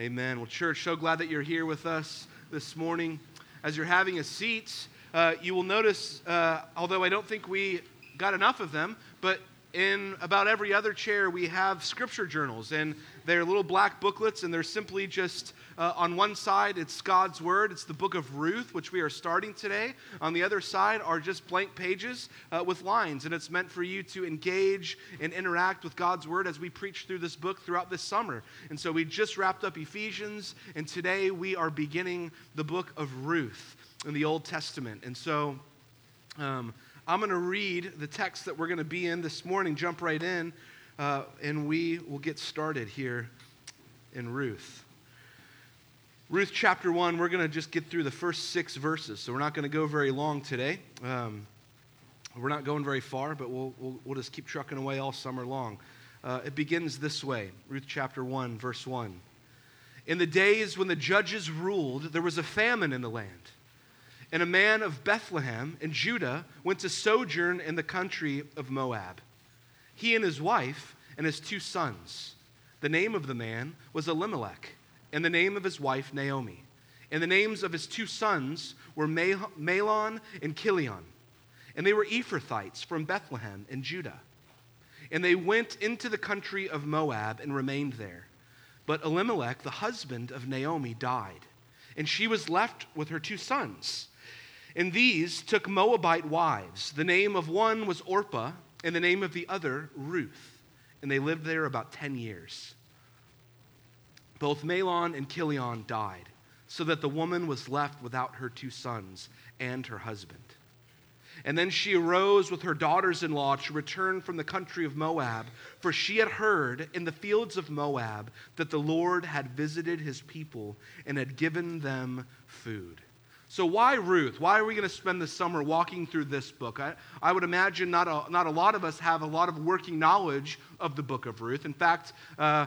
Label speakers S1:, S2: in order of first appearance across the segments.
S1: Amen. Well, church, so glad that you're here with us this morning. As you're having a seat, uh, you will notice, uh, although I don't think we got enough of them, but in about every other chair, we have scripture journals, and they're little black booklets, and they're simply just uh, on one side, it's God's Word, it's the book of Ruth, which we are starting today. On the other side are just blank pages uh, with lines, and it's meant for you to engage and interact with God's Word as we preach through this book throughout this summer. And so we just wrapped up Ephesians, and today we are beginning the book of Ruth in the Old Testament. And so, um, I'm going to read the text that we're going to be in this morning, jump right in, uh, and we will get started here in Ruth. Ruth chapter 1, we're going to just get through the first six verses, so we're not going to go very long today. Um, we're not going very far, but we'll, we'll, we'll, just keep trucking away all summer long. Uh, it begins this way Ruth chapter 1, verse 1. In the days when the judges ruled, there was a famine in the land. And a man of Bethlehem in Judah went to sojourn in the country of Moab. He and his wife and his two sons. The name of the man was Elimelech, and the name of his wife Naomi. And the names of his two sons were Mahlon and Chilion. And they were Ephrathites from Bethlehem in Judah. And they went into the country of Moab and remained there. But Elimelech, the husband of Naomi, died, and she was left with her two sons. And these took Moabite wives. The name of one was Orpah, and the name of the other, Ruth. And they lived there about 10 years. Both Mahlon and Chilion died, so that the woman was left without her two sons and her husband. And then she arose with her daughters in law to return from the country of Moab, for she had heard in the fields of Moab that the Lord had visited his people and had given them food. So, why Ruth? Why are we going to spend the summer walking through this book? I, I would imagine not a, not a lot of us have a lot of working knowledge of the book of Ruth. In fact, uh,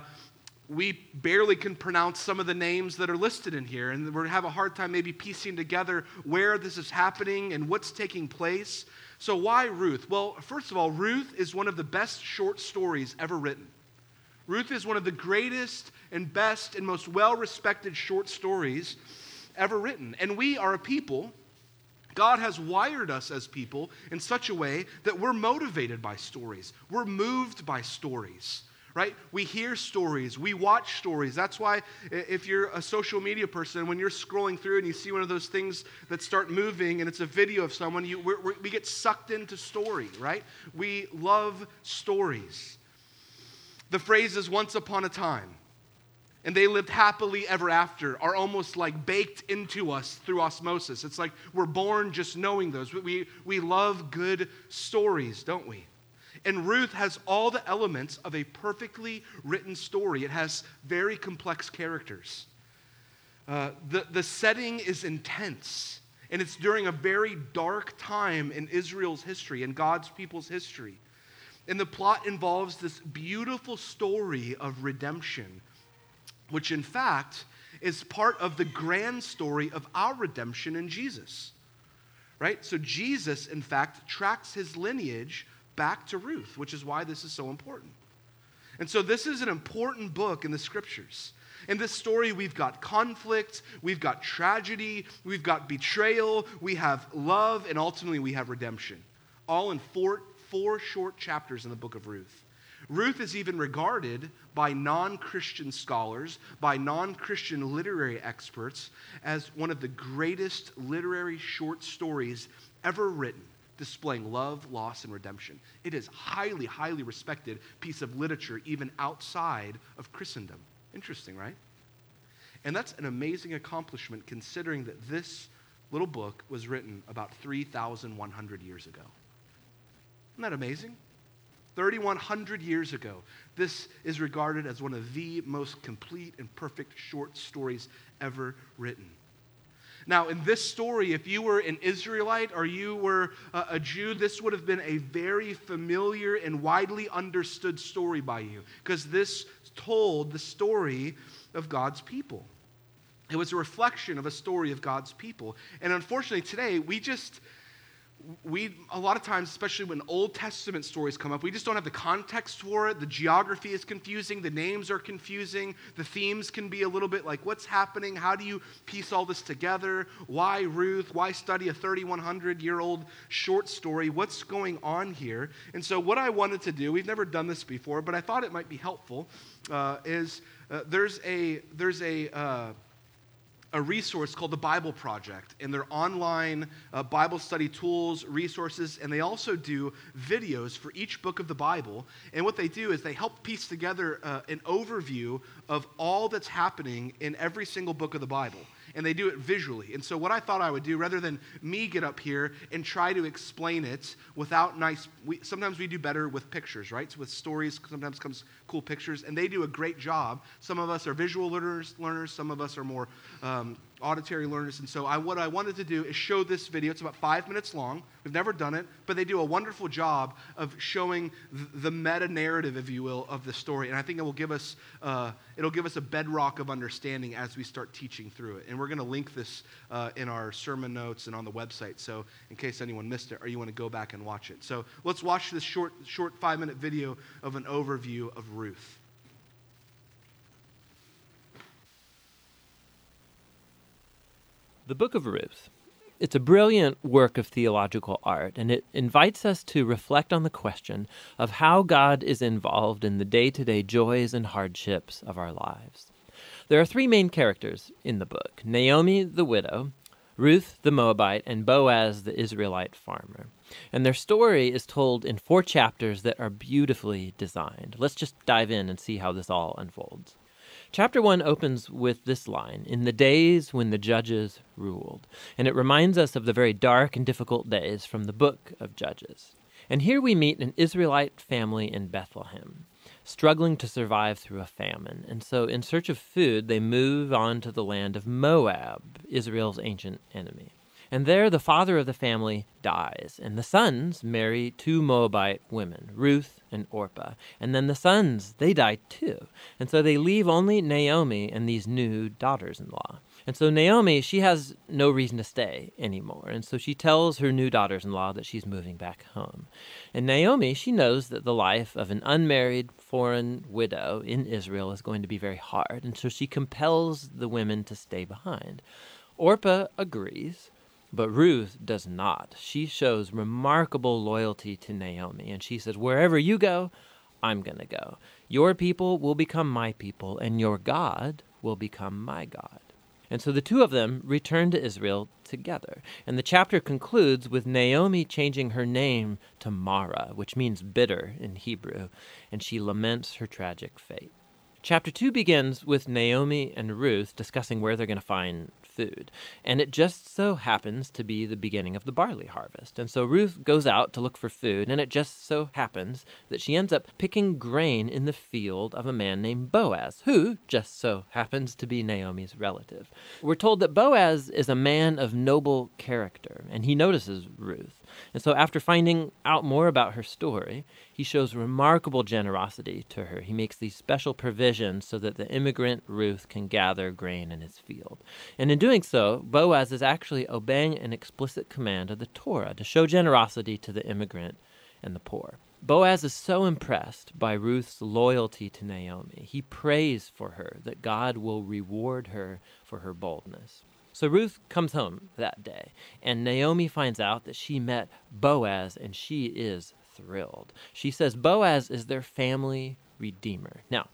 S1: we barely can pronounce some of the names that are listed in here, and we're going to have a hard time maybe piecing together where this is happening and what's taking place. So, why Ruth? Well, first of all, Ruth is one of the best short stories ever written. Ruth is one of the greatest and best and most well respected short stories ever written. And we are a people, God has wired us as people in such a way that we're motivated by stories, we're moved by stories. Right? We hear stories, we watch stories. That's why, if you're a social media person, when you're scrolling through and you see one of those things that start moving and it's a video of someone, you, we're, we're, we get sucked into story, right? We love stories. The phrase is once upon a time and they lived happily ever after are almost like baked into us through osmosis. It's like we're born just knowing those. We, we love good stories, don't we? And Ruth has all the elements of a perfectly written story. It has very complex characters. Uh, the, the setting is intense, and it's during a very dark time in Israel's history and God's people's history. And the plot involves this beautiful story of redemption which in fact is part of the grand story of our redemption in Jesus. Right? So Jesus, in fact, tracks his lineage back to Ruth, which is why this is so important. And so this is an important book in the scriptures. In this story, we've got conflict, we've got tragedy, we've got betrayal, we have love, and ultimately we have redemption. All in four, four short chapters in the book of Ruth. Ruth is even regarded by non Christian scholars, by non Christian literary experts, as one of the greatest literary short stories ever written, displaying love, loss, and redemption. It is highly, highly respected piece of literature, even outside of Christendom. Interesting, right? And that's an amazing accomplishment considering that this little book was written about 3,100 years ago. Isn't that amazing? 3,100 years ago. This is regarded as one of the most complete and perfect short stories ever written. Now, in this story, if you were an Israelite or you were a, Jew, this would have been a very familiar and widely understood story by you because this told the story of God's people. It was a reflection of a story of God's people. And unfortunately, today, we just we a lot of times especially when old testament stories come up we just don't have the context for it. The geography is confusing. The names are confusing. The themes can be a little bit like what's happening? How do you piece all this together? Why ruth? Why study a 3100 year old short story? What's going on here? And so what i wanted to do we've never done this before but i thought it might be helpful uh, is uh, there's a there's a uh, a resource called the Bible Project, and they're online uh, Bible study tools, resources, and they also do videos for each book of the Bible. And what they do is they help piece together uh, an overview of all that's happening in every single book of the Bible and they do it visually. And so, what I thought I would do, rather than me get up here and try to explain it without nice, we, sometimes we do better with pictures, right? So with stories, sometimes comes cool pictures, and they do a great job. Some of us are visual learners, learners some of us are more um, auditory learners. And so I, what I wanted to do is show this video. It's about five minutes long. We've never done it, but they do a wonderful job of showing the meta narrative, if you will, of the story. And I think it will give us, uh, it'll give us a bedrock of understanding as we start teaching through it. And we're going to link this uh, in our sermon notes and on the website. So in case anyone missed it or you want to go back and watch it. So let's watch this short, short five minute video of an overview of Ruth.
S2: The Book of Ruth. It's a brilliant work of theological art, and it invites us to reflect on the question of how God is involved in the day to day joys and hardships of our lives. There are three main characters in the book Naomi, the widow, Ruth, the Moabite, and Boaz, the Israelite farmer. And their story is told in four chapters that are beautifully designed. Let's just dive in and see how this all unfolds. Chapter 1 opens with this line In the days when the judges ruled. And it reminds us of the very dark and difficult days from the book of Judges. And here we meet an Israelite family in Bethlehem, struggling to survive through a famine. And so, in search of food, they move on to the land of Moab, Israel's ancient enemy. And there the father of the family dies, and the sons marry two Moabite women, Ruth and Orpah. And then the sons, they die too. And so they leave only Naomi and these new daughters in law. And so Naomi, she has no reason to stay anymore. And so she tells her new daughters in law that she's moving back home. And Naomi, she knows that the life of an unmarried foreign widow in Israel is going to be very hard. And so she compels the women to stay behind. Orpah agrees. But Ruth does not. She shows remarkable loyalty to Naomi, and she says, Wherever you go, I'm going to go. Your people will become my people, and your God will become my God. And so the two of them return to Israel together. And the chapter concludes with Naomi changing her name to Mara, which means bitter in Hebrew, and she laments her tragic fate. Chapter 2 begins with Naomi and Ruth discussing where they're going to find food. And it just so happens to be the beginning of the barley harvest. And so Ruth goes out to look for food, and it just so happens that she ends up picking grain in the field of a man named Boaz, who just so happens to be Naomi's relative. We're told that Boaz is a man of noble character, and he notices Ruth. And so, after finding out more about her story, he shows remarkable generosity to her. He makes these special provisions so that the immigrant Ruth can gather grain in his field. And in doing so, Boaz is actually obeying an explicit command of the Torah to show generosity to the immigrant and the poor. Boaz is so impressed by Ruth's loyalty to Naomi. He prays for her that God will reward her for her boldness. So Ruth comes home that day, and Naomi finds out that she met Boaz, and she is thrilled. She says Boaz is their family redeemer. Now,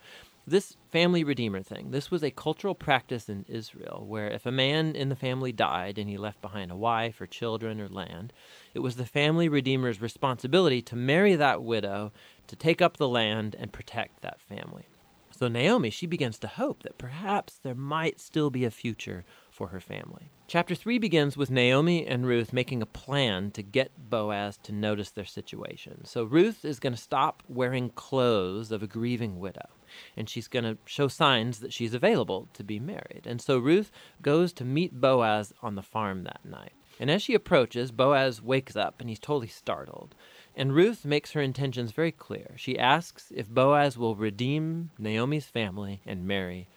S2: this family redeemer thing, this was a cultural practice in Israel where if a man in the family died and he left behind a wife or children or land, it was the family redeemer's responsibility to marry that widow, to take up the land, and protect that family. So Naomi, she begins to hope that perhaps there might still be a future for her family. Chapter 3 begins with Naomi and Ruth making a plan to get Boaz to notice their situation. So Ruth is going to stop wearing clothes of a grieving widow, and she's going to show signs that she's available to be married. And so Ruth goes to meet Boaz on the farm that night. And as she approaches, Boaz wakes up and he's totally startled. And Ruth makes her intentions very clear. She asks if Boaz will redeem Naomi's family and marry.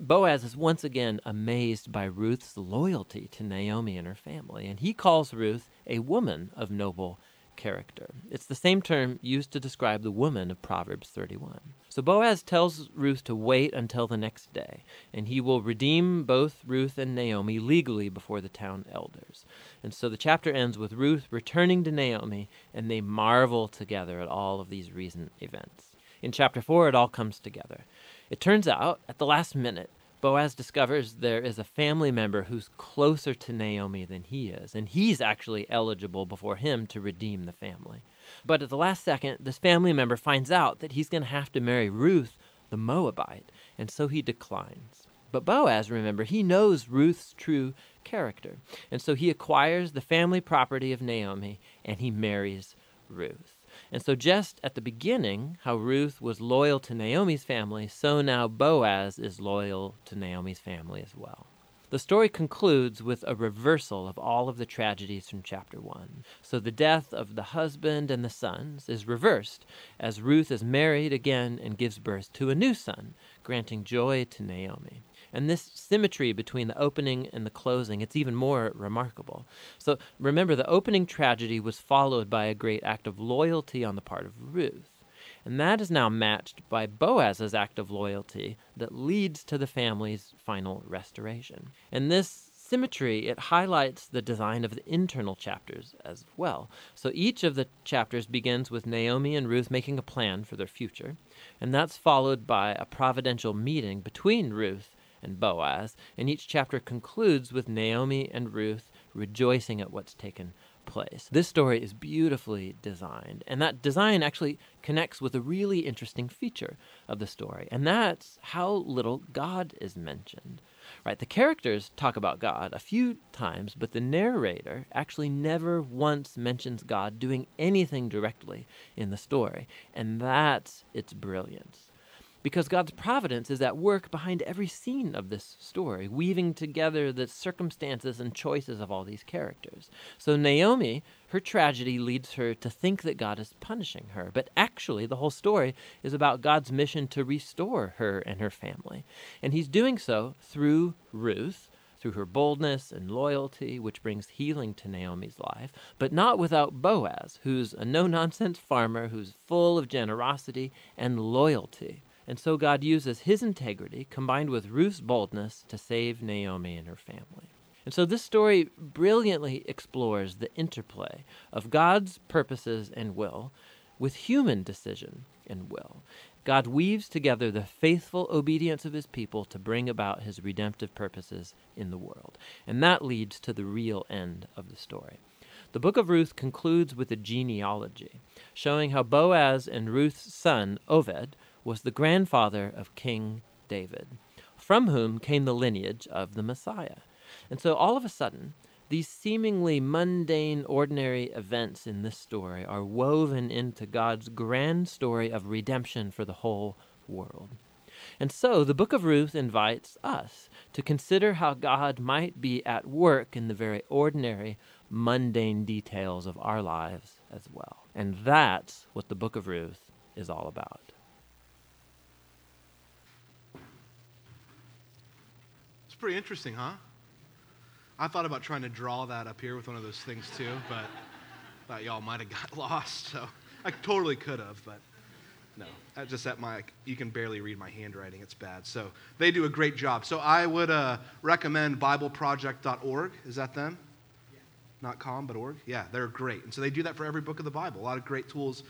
S2: Boaz is once again amazed by Ruth's loyalty to Naomi and her family, and he calls Ruth a woman of noble character. It's the same term used to describe the woman of Proverbs 31. So Boaz tells Ruth to wait until the next day, and he will redeem both Ruth and Naomi legally before the town elders. And so the chapter ends with Ruth returning to Naomi, and they marvel together at all of these recent events. In chapter 4, it all comes together. It turns out, at the last minute, Boaz discovers there is a family member who's closer to Naomi than he is, and he's actually eligible before him to redeem the family. But at the last second, this family member finds out that he's going to have to marry Ruth, the Moabite, and so he declines. But Boaz, remember, he knows Ruth's true character, and so he acquires the family property of Naomi and he marries Ruth. And so, just at the beginning, how Ruth was loyal to Naomi's family, so now Boaz is loyal to Naomi's family as well. The story concludes with a reversal of all of the tragedies from chapter 1. So the death of the husband and the sons is reversed as Ruth is married again and gives birth to a new son, granting joy to Naomi. And this symmetry between the opening and the closing, it's even more remarkable. So remember, the opening tragedy was followed by a great act of loyalty on the part of Ruth. And that is now matched by Boaz's act of loyalty that leads to the family's final restoration. And this symmetry, it highlights the design of the internal chapters as well. So each of the chapters begins with Naomi and Ruth making a plan for their future, and that's followed by a providential meeting between Ruth and Boaz, and each chapter concludes with Naomi and Ruth rejoicing at what's taken place. This story is beautifully designed, and that design actually connects with a really interesting feature of the story, and that's how little God is mentioned. Right, the characters talk about God a few times, but the narrator actually never once mentions God doing anything directly in the story, and that's its brilliance because God's providence is at work behind every scene of this story, weaving together the circumstances and choices of all these characters. So, Naomi, her tragedy leads her to think that God is punishing her, but actually, the whole story is about God's mission to restore her and her family. And He's doing so through Ruth. Through her boldness and loyalty, which brings healing to Naomi's life, but not without Boaz, who's a no nonsense farmer who's full of generosity and loyalty. And so God uses his integrity combined with Ruth's boldness to save Naomi and her family. And so this story brilliantly explores the interplay of God's purposes and will with human decision and will. God weaves together the faithful obedience of his people to bring about his redemptive purposes in the world. And that leads to the real end of the story. The book of Ruth concludes with a genealogy, showing how Boaz and Ruth's son, Obed, was the grandfather of King David, from whom came the lineage of the Messiah. And so all of a sudden, these seemingly mundane, ordinary events in this story are woven into God's grand story of redemption for the whole world. And so the book of Ruth invites us to consider how God might be at work in the very ordinary, mundane details of our lives as well. And that's what the book of Ruth is all about.
S1: Pretty interesting, huh? I thought about trying to draw that up here with one of those things too, but thought y'all might have got lost. So I totally could have, but no. I just at my you can barely read my handwriting. It's bad. So they do a great job. So I would uh, recommend BibleProject.org. Is that them? Yeah. Not com, but org. Yeah, they're great. And so they do that for every book of the Bible. A lot of great tools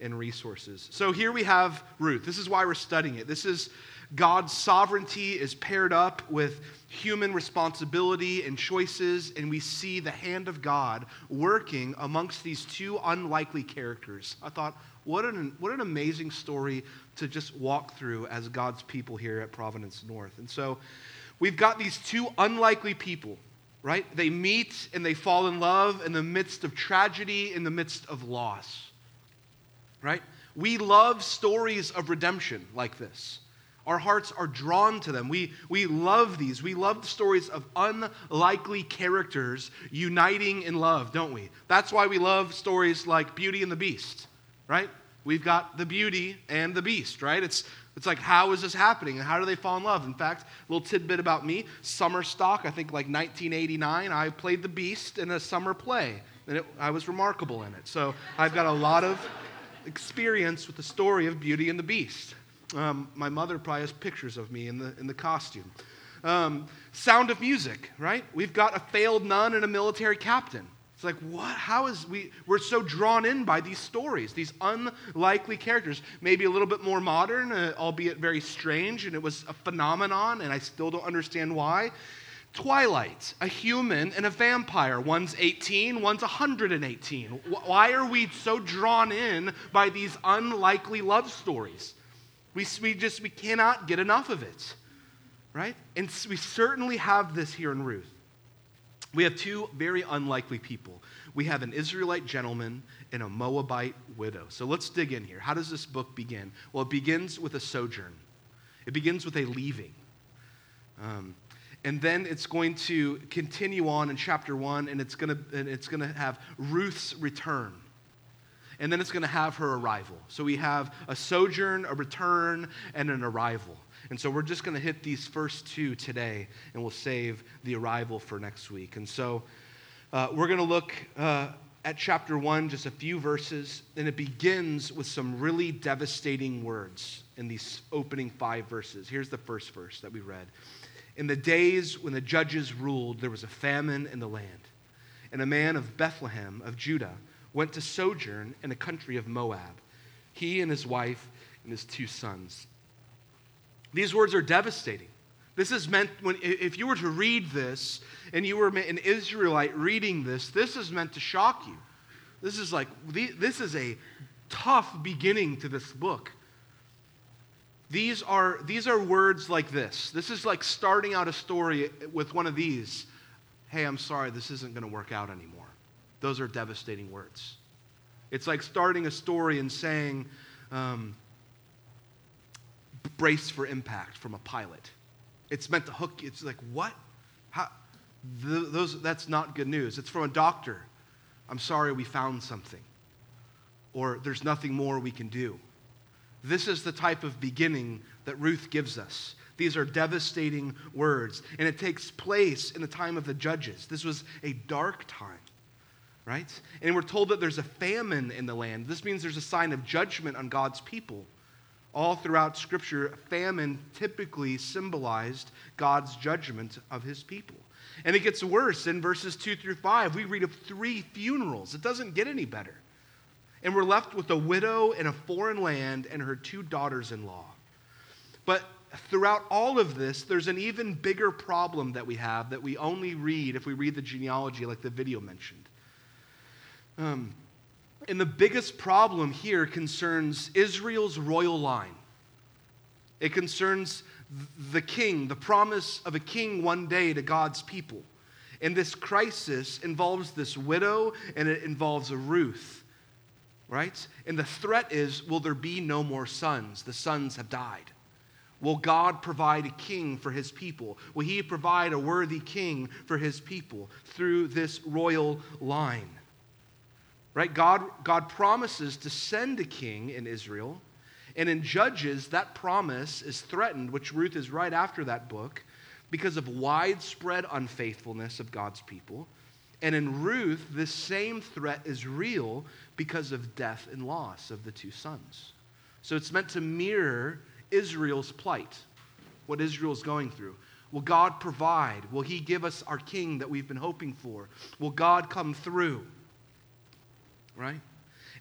S1: and resources. So here we have Ruth. This is why we're studying it. This is God's sovereignty is paired up with human responsibility and choices, and we see the hand of God working amongst these two unlikely characters. I thought, what an, what an amazing story to just walk through as God's people here at Providence North. And so we've got these two unlikely people, right? They meet and they fall in love in the midst of tragedy, in the midst of loss, right? We love stories of redemption like this. Our hearts are drawn to them. We, we love these. We love the stories of unlikely characters uniting in love, don't we? That's why we love stories like Beauty and the Beast, right? We've got the beauty and the beast, right? It's, It's like, how is this happening? And how do they fall in love? In fact, a little tidbit about me summer stock, I think like 1989, I played the Beast in a summer play, and it, I was remarkable in it. So I've got a lot of experience with the story of Beauty and the Beast. Um, my mother probably has pictures of me in the, in the costume. Um, sound of Music, right? We've got a failed nun and a military captain. It's like, what? How is we? We're so drawn in by these stories, these unlikely characters. Maybe a little bit more modern, uh, albeit very strange, and it was a phenomenon, and I still don't understand why. Twilight, a human and a vampire. One's 18, one's 118. Why are we so drawn in by these unlikely love stories? We, we just we cannot get enough of it, right? And we certainly have this here in Ruth. We have two very unlikely people. We have an Israelite gentleman and a Moabite widow. So let's dig in here. How does this book begin? Well, it begins with a sojourn, it begins with a leaving. Um, and then it's going to continue on in chapter one, and it's going to, and it's going to have Ruth's return. And then it's going to have her arrival. So we have a sojourn, a return, and an arrival. And so we're just going to hit these first two today, and we'll save the arrival for next week. And so uh, we're going to look uh, at chapter one, just a few verses, and it begins with some really devastating words in these opening five verses. Here's the first verse that we read In the days when the judges ruled, there was a famine in the land, and a man of Bethlehem of Judah went to sojourn in the country of Moab, he and his wife and his two sons. These words are devastating. This is meant when if you were to read this and you were an Israelite reading this, this is meant to shock you. This is like this is a tough beginning to this book. These are these are words like this. This is like starting out a story with one of these. Hey, I'm sorry, this isn't going to work out anymore. Those are devastating words. It's like starting a story and saying, um, brace for impact from a pilot. It's meant to hook you. It's like, what? How? The, those, that's not good news. It's from a doctor. I'm sorry, we found something. Or there's nothing more we can do. This is the type of beginning that Ruth gives us. These are devastating words, and it takes place in the time of the judges. This was a dark time, right? And we're told that there's a famine in the land. This means there's a sign of judgment on God's people. All throughout Scripture, famine typically symbolized God's judgment of his people. And it gets worse in verses 2 through 5. We read of three funerals. It doesn't get any better. And we're left with a widow in a foreign land and her two daughters in law. But throughout all of this, there's an even bigger problem that we have that we only read if we read the genealogy, like the video mentioned. Um, and the biggest problem here concerns Israel's royal line. It concerns the king, the promise of a king one day to God's people. And this crisis involves this widow and it involves a Ruth, right? And the threat is will there be no more sons? The sons have died. Will God provide a king for his people? Will he provide a worthy king for his people through this royal line? Right? God, God promises to send a king in Israel. And in Judges, that promise is threatened, which Ruth is right after that book, because of widespread unfaithfulness of God's people. And in Ruth, this same threat is real because of death and loss of the two sons. So it's meant to mirror Israel's plight, what Israel's going through. Will God provide? Will He give us our king that we've been hoping for? Will God come through? Right?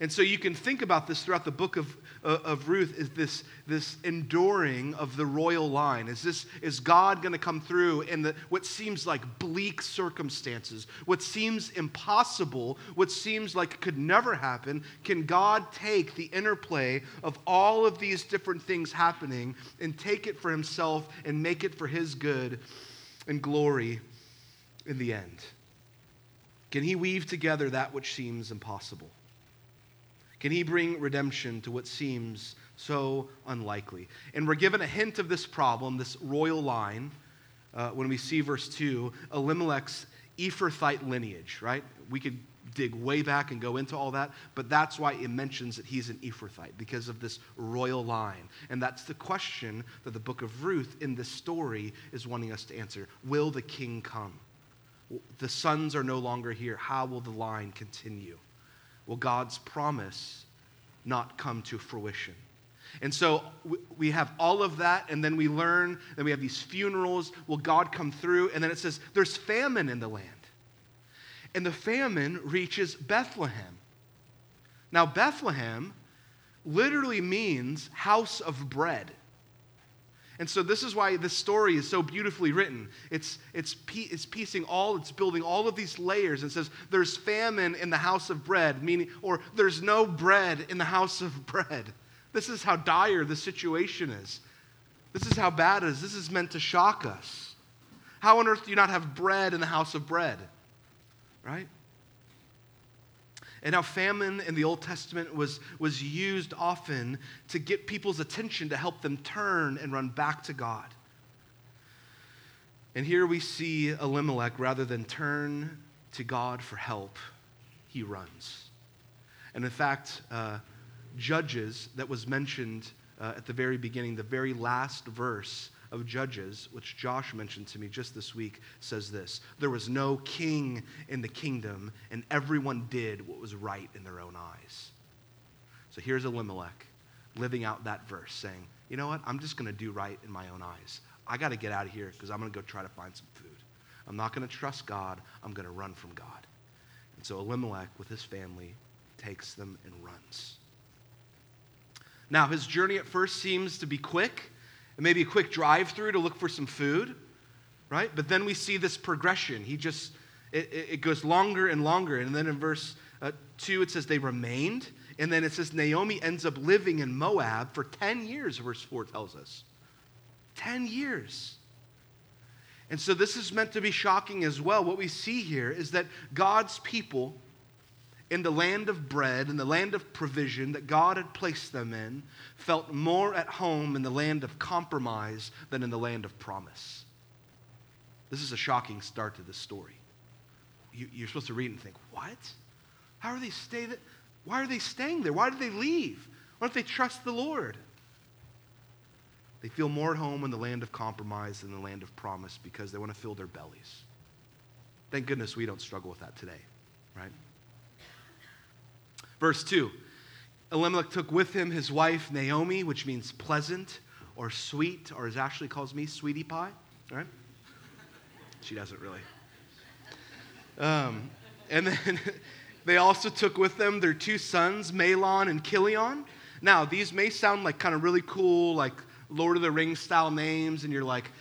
S1: And so you can think about this throughout the book of, uh, of Ruth is this, this enduring of the royal line. Is, this, is God going to come through in the, what seems like bleak circumstances, what seems impossible, what seems like could never happen? Can God take the interplay of all of these different things happening and take it for himself and make it for his good and glory in the end? Can he weave together that which seems impossible? Can he bring redemption to what seems so unlikely? And we're given a hint of this problem, this royal line, uh, when we see verse 2, Elimelech's Ephrathite lineage, right? We could dig way back and go into all that, but that's why it mentions that he's an Ephrathite, because of this royal line. And that's the question that the book of Ruth in this story is wanting us to answer Will the king come? The sons are no longer here. How will the line continue? Will God's promise not come to fruition? And so we have all of that, and then we learn, then we have these funerals. Will God come through? And then it says there's famine in the land. And the famine reaches Bethlehem. Now, Bethlehem literally means house of bread. And so this is why this story is so beautifully written. It's, it's, it's piecing all, it's building all of these layers. and says there's famine in the house of bread, meaning, or there's no bread in the house of bread. This is how dire the situation is. This is how bad it is. This is meant to shock us. How on earth do you not have bread in the house of bread? Right? And how famine in the Old Testament was, was used often to get people's attention to help them turn and run back to God. And here we see Elimelech, rather than turn to God for help, he runs. And in fact, uh, Judges, that was mentioned uh, at the very beginning, the very last verse of Judges, which Josh mentioned to me just this week, says this There was no king in the kingdom, and everyone did what was right in their own eyes. So here's Elimelech living out that verse, saying, You know what? I'm just going to do right in my own eyes. I got to get out of here because I'm going to go try to find some food. I'm not going to trust God. I'm going to run from God. And so Elimelech, with his family, takes them and runs. Now, his journey at first seems to be quick and maybe a quick drive through to look for some food, right? But then we see this progression. He just, it, it goes longer and longer. And then in verse uh, 2, it says they remained. And then it says Naomi ends up living in Moab for 10 years, verse 4 tells us. 10 years. And so this is meant to be shocking as well. What we see here is that God's people in the land of bread, in the land of provision that God had placed them in, felt more at home in the land of compromise than in the land of promise. This is a shocking start to this story. You, are supposed to read and think, what? How are they stay that? Why are they staying there? Why did they leave? Why don't they trust the Lord? They feel more at home in the land of compromise than the land of promise because they want to fill their bellies. Thank goodness we don't struggle with that today, right? Verse 2 Elimelech took with him his wife Naomi, which means pleasant or sweet, or as Ashley calls me, sweetie pie, right? She doesn't really. Um, and then they also took with them their two sons, Mahlon and Chilion. Now, these may sound like kind of really cool, like Lord of the Rings style names, and you're like,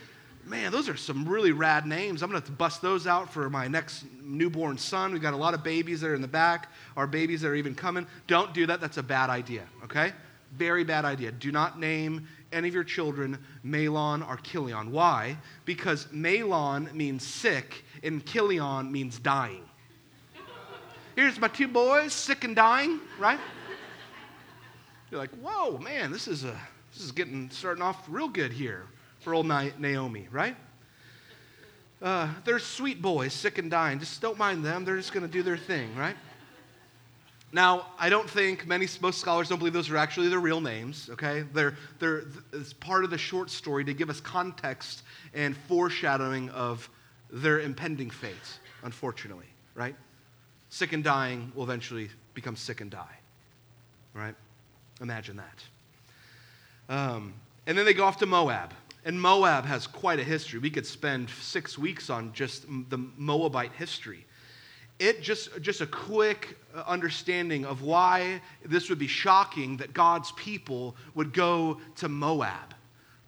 S1: man, those are some really rad names. I'm going to have to bust those out for my next newborn son. We've got a lot of babies that are in the back, our babies that are even coming. Don't do that. That's a bad idea, okay? Very bad idea. Do not name any of your children Mahlon or Chilion. Why? Because Mahlon means sick and Chilion means dying. Here's my two boys, sick and dying, right? You're like, whoa, man, this is, a, this is getting starting off real good here for old Naomi, right? Uh, they're sweet boys, sick and dying. Just don't mind them. They're just going to do their thing, right? Now, I don't think many, most scholars don't believe those are actually their real names, okay? They're, they're, it's part of the short story to give us context and foreshadowing of their impending fate, unfortunately, right? Sick and dying will eventually become sick and die, right? Imagine that. Um, and then they go off to Moab. And Moab has quite a history. We could spend six weeks on just the Moabite history. It just, just a quick uh, understanding of why this would be shocking that God's people would go to Moab,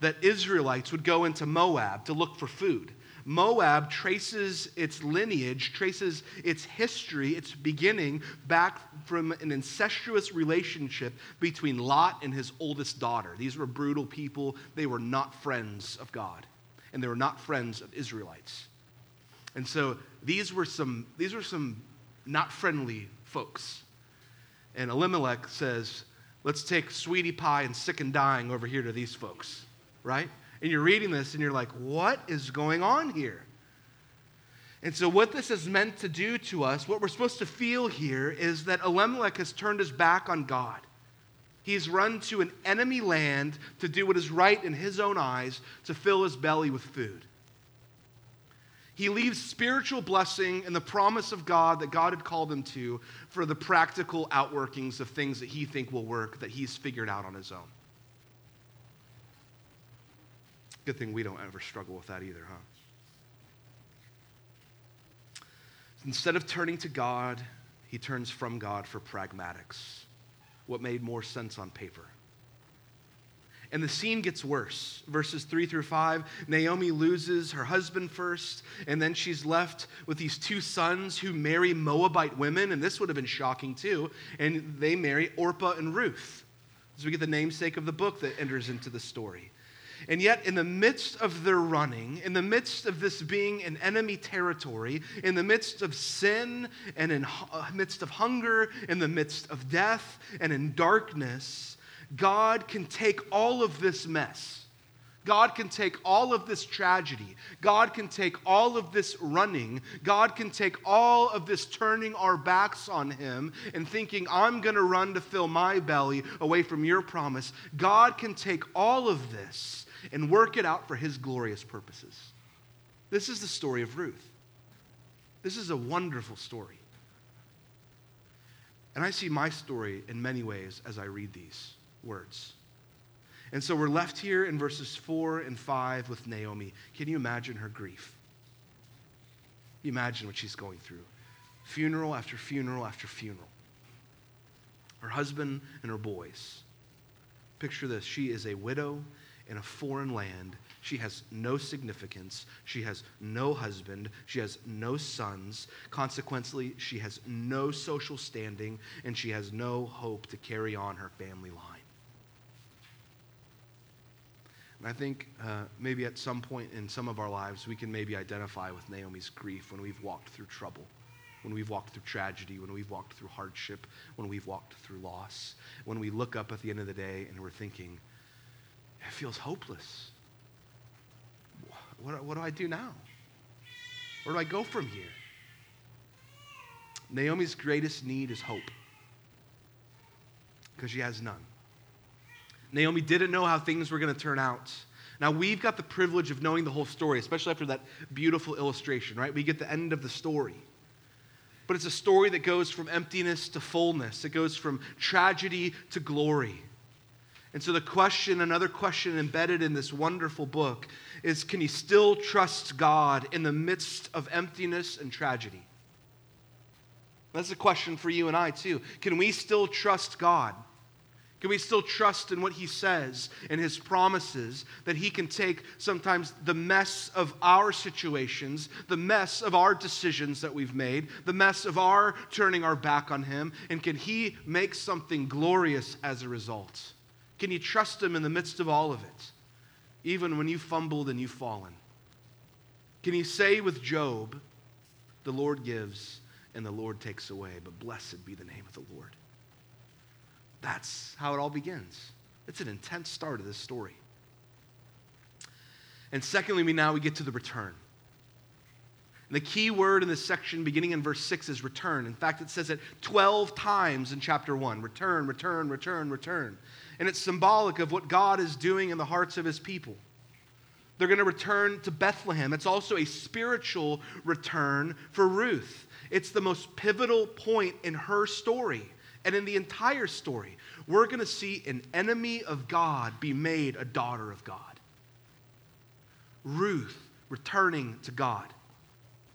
S1: that Israelites would go into Moab to look for food. Moab traces its lineage, traces its history, its beginning back from an incestuous relationship between Lot and his oldest daughter. These were brutal people. They were not friends of God, and they were not friends of Israelites. And so these were some, these were some not friendly folks. And Elimelech says, let's take sweetie pie and sick and dying over here to these folks, right? And you're reading this and you're like, what is going on here? And so, what this is meant to do to us, what we're supposed to feel here, is that Elimelech has turned his back on God. He's run to an enemy land to do what is right in his own eyes, to fill his belly with food. He leaves spiritual blessing and the promise of God that God had called him to for the practical outworkings of things that he think will work that he's figured out on his own. Good thing we don't ever struggle with that either, huh? Instead of turning to God, he turns from God for pragmatics, what made more sense on paper. And the scene gets worse. Verses 3 through 5 Naomi loses her husband first, and then she's left with these two sons who marry Moabite women, and this would have been shocking too. And they marry Orpah and Ruth. So we get the namesake of the book that enters into the story. And yet, in the midst of their running, in the midst of this being an enemy territory, in the midst of sin and in uh, midst of hunger, in the midst of death and in darkness, God can take all of this mess. God can take all of this tragedy. God can take all of this running. God can take all of this turning our backs on Him and thinking, I'm going to run to fill my belly away from your promise. God can take all of this and work it out for his glorious purposes. This is the story of Ruth. This is a wonderful story. And I see my story in many ways as I read these words. And so we're left here in verses 4 and 5 with Naomi. Can you imagine her grief? You imagine what she's going through funeral after funeral after funeral. Her husband and her boys. Picture this she is a widow in a foreign land. She has no significance. She has no husband. She has no sons. Consequently, she has no social standing, and she has no hope to carry on her family line. And I think uh, maybe at some point in some of our lives, we can maybe identify with Naomi's grief when we've walked through trouble, when we've walked through tragedy, when we've walked through hardship, when we've walked through loss, when we look up at the end of the day and we're thinking, it feels hopeless. What, what do I do now? Where do I go from here? Naomi's greatest need is hope because she has none. Naomi didn't know how things were going to turn out. Now, we've got the privilege of knowing the whole story, especially after that beautiful illustration, right? We get the end of the story. But it's a story that goes from emptiness to fullness, it goes from tragedy to glory. And so, the question, another question embedded in this wonderful book is can you still trust God in the midst of emptiness and tragedy? That's a question for you and I, too. Can we still trust God? Can we still trust in what He says and His promises that He can take sometimes the mess of our situations, the mess of our decisions that we've made, the mess of our turning our back on Him, and can He make something glorious as a result? Can you trust Him in the midst of all of it, even when you've fumbled and you've fallen? Can you say with Job, the Lord gives and the Lord takes away, but blessed be the name of the Lord? That's how it all begins. It's an intense start of this story. And secondly, we now we get to the return. And the key word in this section, beginning in verse 6, is return. In fact, it says it 12 times in chapter 1 return, return, return, return. And it's symbolic of what God is doing in the hearts of his people. They're going to return to Bethlehem. It's also a spiritual return for Ruth. It's the most pivotal point in her story and in the entire story. We're going to see an enemy of God be made a daughter of God. Ruth returning to God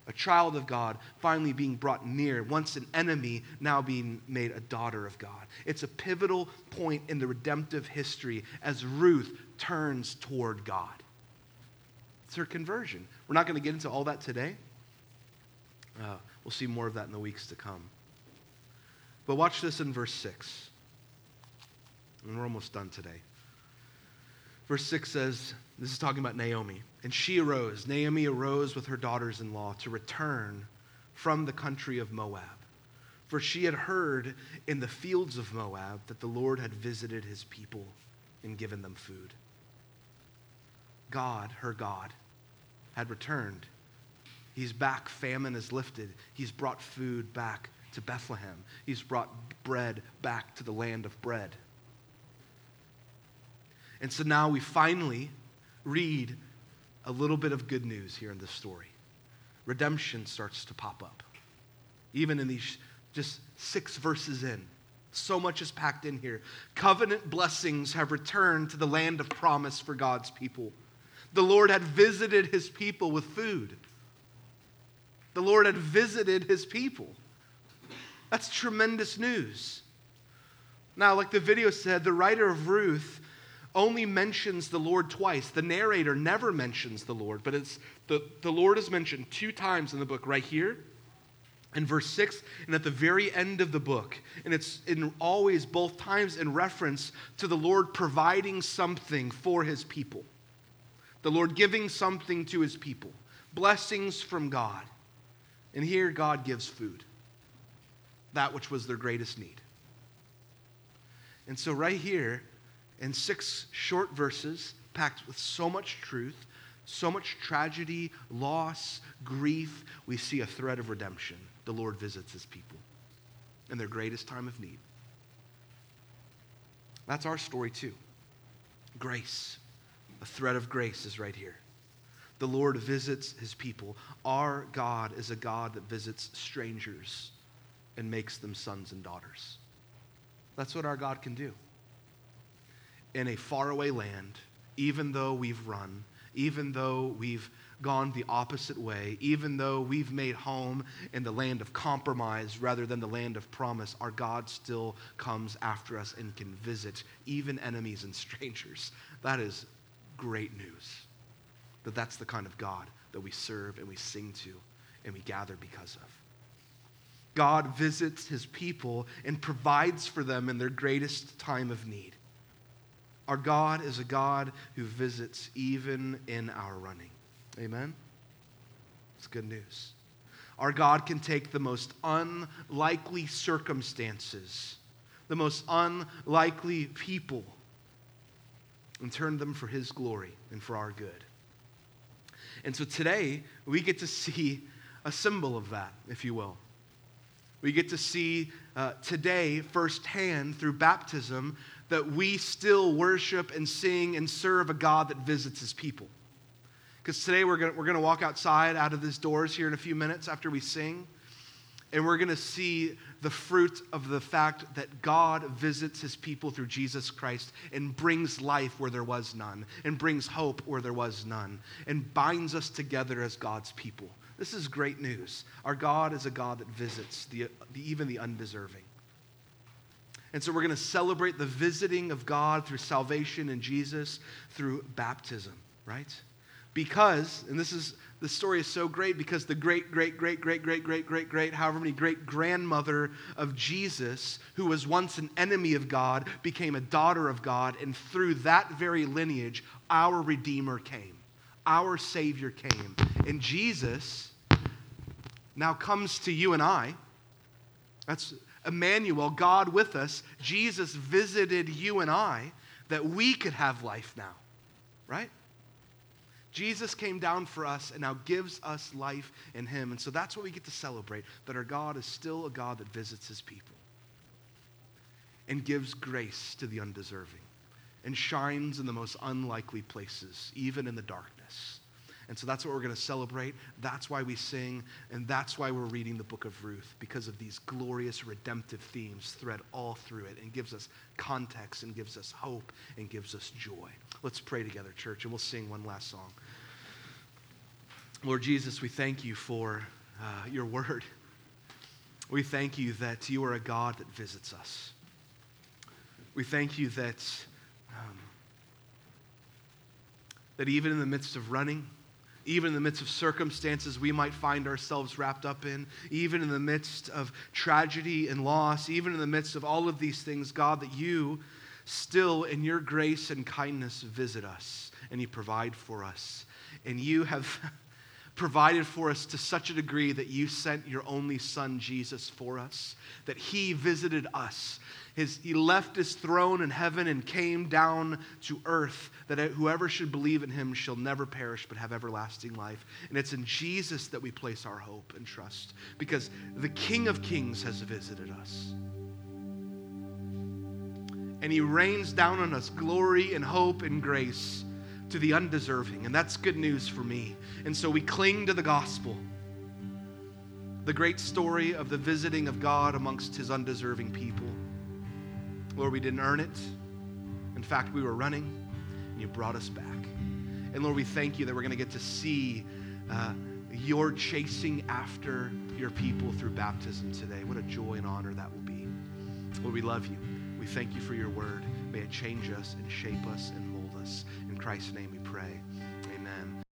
S1: a child of God, finally being brought near, once an enemy, now being made a daughter of God. It's a pivotal point in the redemptive history as Ruth turns toward God. It's her conversion. We're not going to get into all that today. Uh, we'll see more of that in the weeks to come. But watch this in verse 6. And we're almost done today. Verse 6 says, this is talking about Naomi. And she arose, Naomi arose with her daughters in law to return from the country of Moab. For she had heard in the fields of Moab that the Lord had visited his people and given them food. God, her God, had returned He's back. Famine is lifted. He's brought food back to Bethlehem. He's brought bread back to the land of bread. And so now we finally read a little bit of good news here in this story. Redemption starts to pop up. Even in these just six verses in, so much is packed in here. Covenant blessings have returned to the land of promise for God's people. The Lord had visited his people with food. The Lord had visited his people. That's tremendous news. Now, like the video said, the writer of Ruth only mentions the Lord twice. The narrator never mentions the Lord, but it's the, the Lord is mentioned two times in the book, right here in verse 6 and at the very end of the book. And it's in always both times in reference to the Lord providing something for his people. The Lord giving something to his people. Blessings from God. And here God gives food. That which was their greatest need. And so right here in six short verses packed with so much truth, so much tragedy, loss, grief, we see a thread of redemption the Lord visits his people in their greatest time of need. That's our story too. Grace, a thread of grace is right here. The Lord visits his people. Our God is a God that visits strangers and makes them sons and daughters. That's what our God can do. In a faraway land, even though we've run, even though we've gone the opposite way, even though we've made home in the land of compromise rather than the land of promise, our God still comes after us and can visit even enemies and strangers. That is great news. That that's the kind of God that we serve and we sing to and we gather because of. God visits his people and provides for them in their greatest time of need. Our God is a God who visits even in our running. Amen? It's good news. Our God can take the most unlikely circumstances, the most unlikely people, and turn them for His glory and for our good. And so today, we get to see a symbol of that, if you will. We get to see uh, today firsthand through baptism that we still worship and sing and serve a God that visits his people. Because today we're going we're to walk outside out of these doors here in a few minutes after we sing, and we're going to see the fruit of the fact that God visits his people through Jesus Christ and brings life where there was none, and brings hope where there was none, and binds us together as God's people. This is great news. Our God is a God that visits the, the even the undeserving. And so we're going to celebrate the visiting of God through salvation in Jesus through baptism, right? because, and this is the story is so great because the great, great, great, great, great, great, great, great, however many great grandmother of Jesus, who was once an enemy of God, became a daughter of God, and through that very lineage, our Redeemer came, our Savior came. And Jesus now comes to you and I. That's Emmanuel, God with us. Jesus visited you and I that we could have life now, right? Jesus came down for us and now gives us life in him. And so that's what we get to celebrate that our God is still a God that visits his people and gives grace to the undeserving and shines in the most unlikely places, even in the darkness. And so that's what we're going to celebrate. That's why we sing, and that's why we're reading the book of Ruth, because of these glorious redemptive themes thread all through it and gives us context and gives us hope and gives us joy. Let's pray together, church, and we'll sing one last song. Lord Jesus, we thank you for uh, your word. We thank you that you are a God that visits us. We thank you that, um, that even in the midst of running, even in the midst of circumstances we might find ourselves wrapped up in, even in the midst of tragedy and loss, even in the midst of all of these things, God, that you still, in your grace and kindness, visit us and you provide for us. And you have provided for us to such a degree that you sent your only son, Jesus, for us, that he visited us. His, he left his throne in heaven and came down to earth, that whoever should believe in him shall never perish but have everlasting life. And it's in Jesus that we place our hope and trust, because the King of Kings has visited us. And he rains down on us glory and hope and grace to the undeserving. And that's good news for me. And so we cling to the gospel the great story of the visiting of God amongst his undeserving people. Lord, we didn't earn it. In fact, we were running, and you brought us back. And Lord, we thank you that we're going to get to see uh, your chasing after your people through baptism today. What a joy and honor that will be. Lord, we love you. We thank you for your word. May it change us and shape us and mold us. In Christ's name we pray.